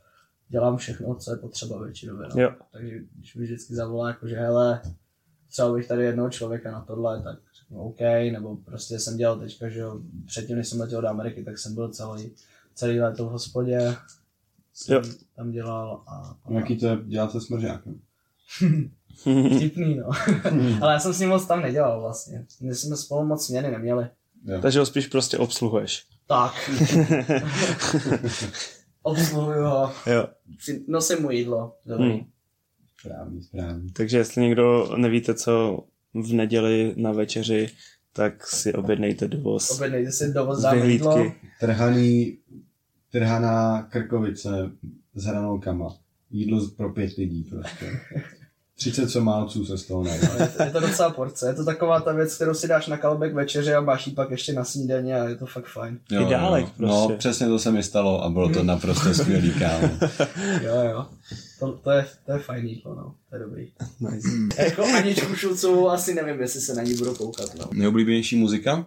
dělám všechno, co je potřeba většinově. No. Jo. Takže když mi vždycky zavolá, jako že hele, třeba bych tady jednoho člověka na tohle, tak řeknu OK, nebo prostě jsem dělal teďka, že jo, předtím, než jsem letěl do Ameriky, tak jsem byl celý, celý léto v hospodě, jsem Jo. tam dělal a, a Jaký to je dělat se smržákem? <laughs> <laughs> vtipný, no. Ale já jsem s ním moc tam nedělal vlastně. My jsme spolu moc směny neměli. Jo. Takže ho spíš prostě obsluhuješ. Tak. <laughs> Obsluhuju ho, Jo. nosím mu jídlo. Dobrý. Hm. Správný, správný. Takže jestli někdo nevíte, co v neděli na večeři, tak si objednejte dovoz Objednejte si dovoz z dáme jídlo. Trhaný, trhaná krkovice s hranolkama. Jídlo pro pět lidí prostě. <laughs> 30 somálců se z toho najde. Je to, je to docela porce. Je to taková ta věc, kterou si dáš na kalbek večeři a máš ji pak ještě na snídaně a je to fakt fajn. Ideálek prostě. No, přesně to se mi stalo a bylo to naprosto skvělý, kámo. <laughs> Jo, jo. To, to, je, to je fajn jídlo, no. To je dobrý. Nice. Jako Aničku Šulcovou asi nevím, jestli se na ní budu koukat, no. Nejoblíbenější muzika?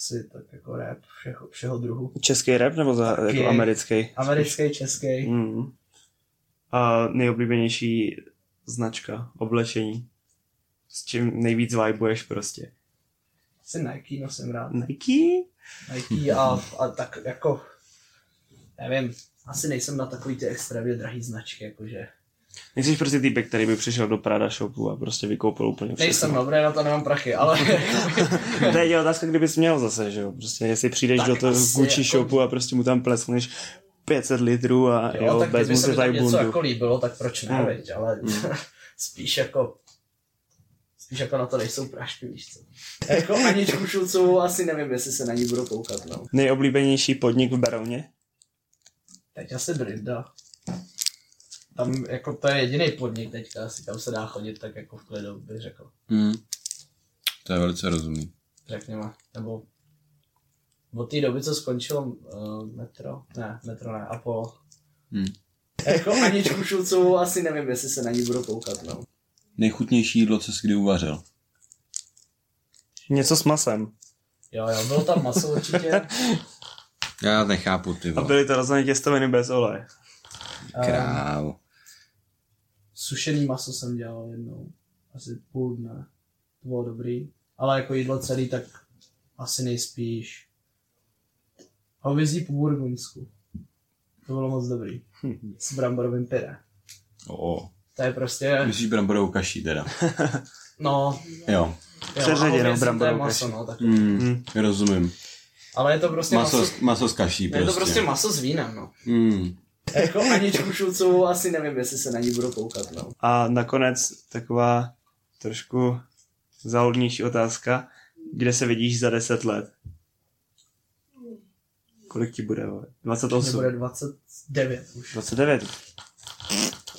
asi tak jako rap všeho, všeho druhu. Český rap nebo za, Taky. jako americký? Americký, český. Mm. A nejoblíbenější značka, oblečení. S čím nejvíc vibuješ prostě. Asi Nike nosím rád. Nike? Nike a, a tak jako, nevím, asi nejsem na takový ty extrémně drahý značky, jakože. Nejsi prostě týpek, který by přišel do Prada shopu a prostě vykoupil úplně všechno. Nejsem dobrý, na to nemám prachy, ale <laughs> to je otázka, kdybys měl zase, že jo. Prostě jestli přijdeš Tak do toho Gucci jako- shopu a prostě mu tam plesneš 500 litrů a jo, jo, tak kdyby se tam tady něco bundu. jako líbilo, tak proč ne, Hmm. veď, <laughs> ale spíš jako spíš jako na to nejsou prášky, víš co. jako Aničku Šulcovou asi nevím, jestli se na ní budu koukat, no. Nejoblíbenější podnik v Berouně? Teď asi Brinda. Tam jako to je jediný podnik teďka, asi kam se dá chodit tak jako v klidu, bych řekl. Hmm. To je velice rozumný. řekněme, nebo od té doby, co skončilo uh, metro, ne, metro ne, Apollo. Hmm. Jako Aničku Šulcovou asi nevím, jestli se na ní budu koukat, no. Nejchutnější jídlo, co jsi kdy uvařil? Něco s masem. Jo, jo, bylo tam maso určitě. <laughs> Já nechápu ty A vole. byly to rozhodně těstoviny bez oleje. Um, Krávo. sušený maso jsem dělal jednou, asi půl dne. To bylo dobrý. Ale jako jídlo celý, tak asi nejspíš hovězí po burgundsku. To bylo moc dobrý. S bramborovým pyré. O, To je prostě, myslíš bramborovou kaší teda? <laughs> no, Jo. Je bramborovou maso, kaši. no, tak. Hmm. Hmm. Rozumím. Ale je to prostě Maso, maso, s- maso s kaší je to prostě. prostě maso s vínem, no. Hmm. Jako Aničku Šulcovou asi nevím, jestli se na ní budu koukat, no. A nakonec taková trošku záhodnější otázka. Kde se vidíš za 10 let? Kolik ti bude? vole? Mě 28? bude 29 už. 29.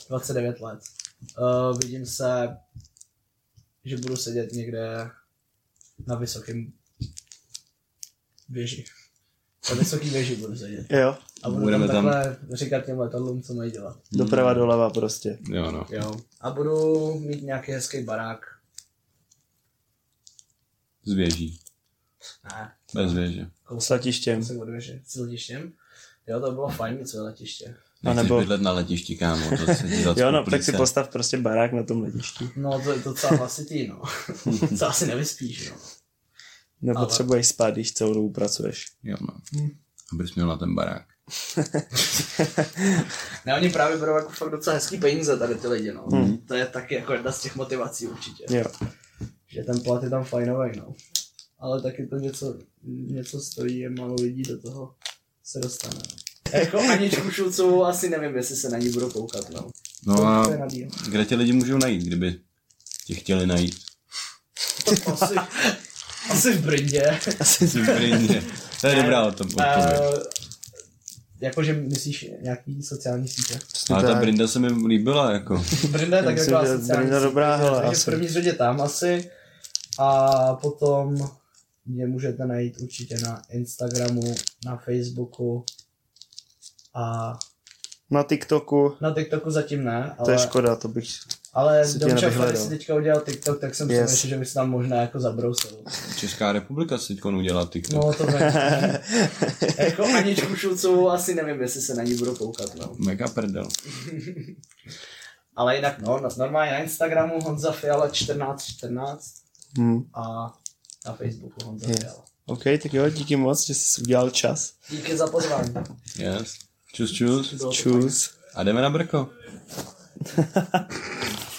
29 let. Uh, vidím se, že budu sedět někde na vysokém věži. Na vysoký věži budu sedět. Jo. A budu Budeme tam tam- takhle říkat těm letadlům, co mají dělat. Doprava doleva prostě. Jo, no. Jo. A budu mít nějaký hezký barák. Z věží. Ne, Bez věže. kousek, S letištěm. kousek od věže. S letištěm. Jo, to bylo fajn mít své letiště. A Nechceš nebo- bydlet na letišti, kámo. To se <laughs> Jo, no, tak si postav prostě barák na tom letišti. No, to je docela hlasitý, no. <laughs> to asi nevyspíš, no. Nepotřebuješ spát, když celou dobu pracuješ. Jo, no. Hm. Abys měl na ten barák. <laughs> Ne, oni právě berou jako fakt docela hezký peníze tady ty lidi, no. Hmm. To je taky jako jedna z těch motivací určitě. Jo. Že ten plat je tam fajnový, no. Ale taky to něco, něco stojí a málo lidí do toho se dostane. Jako Aničku Šulcovou asi nevím, jestli se na ní budu koukat, no. No a kde tě lidi můžou najít, kdyby tě chtěli najít? Asi, asi v Brindě. Asi v Brně. To je dobrá o tom odpověď. Uh, jakože myslíš nějaký sociální sítě? Ale ta tak. Brinda se mi líbila, jako. Brinda je tak jako sociální Brinda dobrá, takže- hele, takže asi. v první řadě tam asi. A potom mě můžete najít určitě na Instagramu, na Facebooku a Na TikToku, na TikToku zatím ne, to je ale, škoda, to bych... ale Domča. Ferry si teďka udělal TikTok, tak jsem Yes. si myslel, že bych se tam možná jako zabrousil. Česká republika si teď udělá TikTok. No to nevím. <laughs> jako Aničku Šulcovou asi nevím, jestli se na ní budu koukat, no. Mega prdel. <laughs> Ale jinak no, no normálně na Instagramu Honza Fiala 1414 Hmm. a na Facebooku Honza Yes. Fiala. OK, tak jo, díky moc, že jsi udělal čas. Díky za pozvání. Yes. Čus, čus. Čus. A jdeme na brko. <laughs>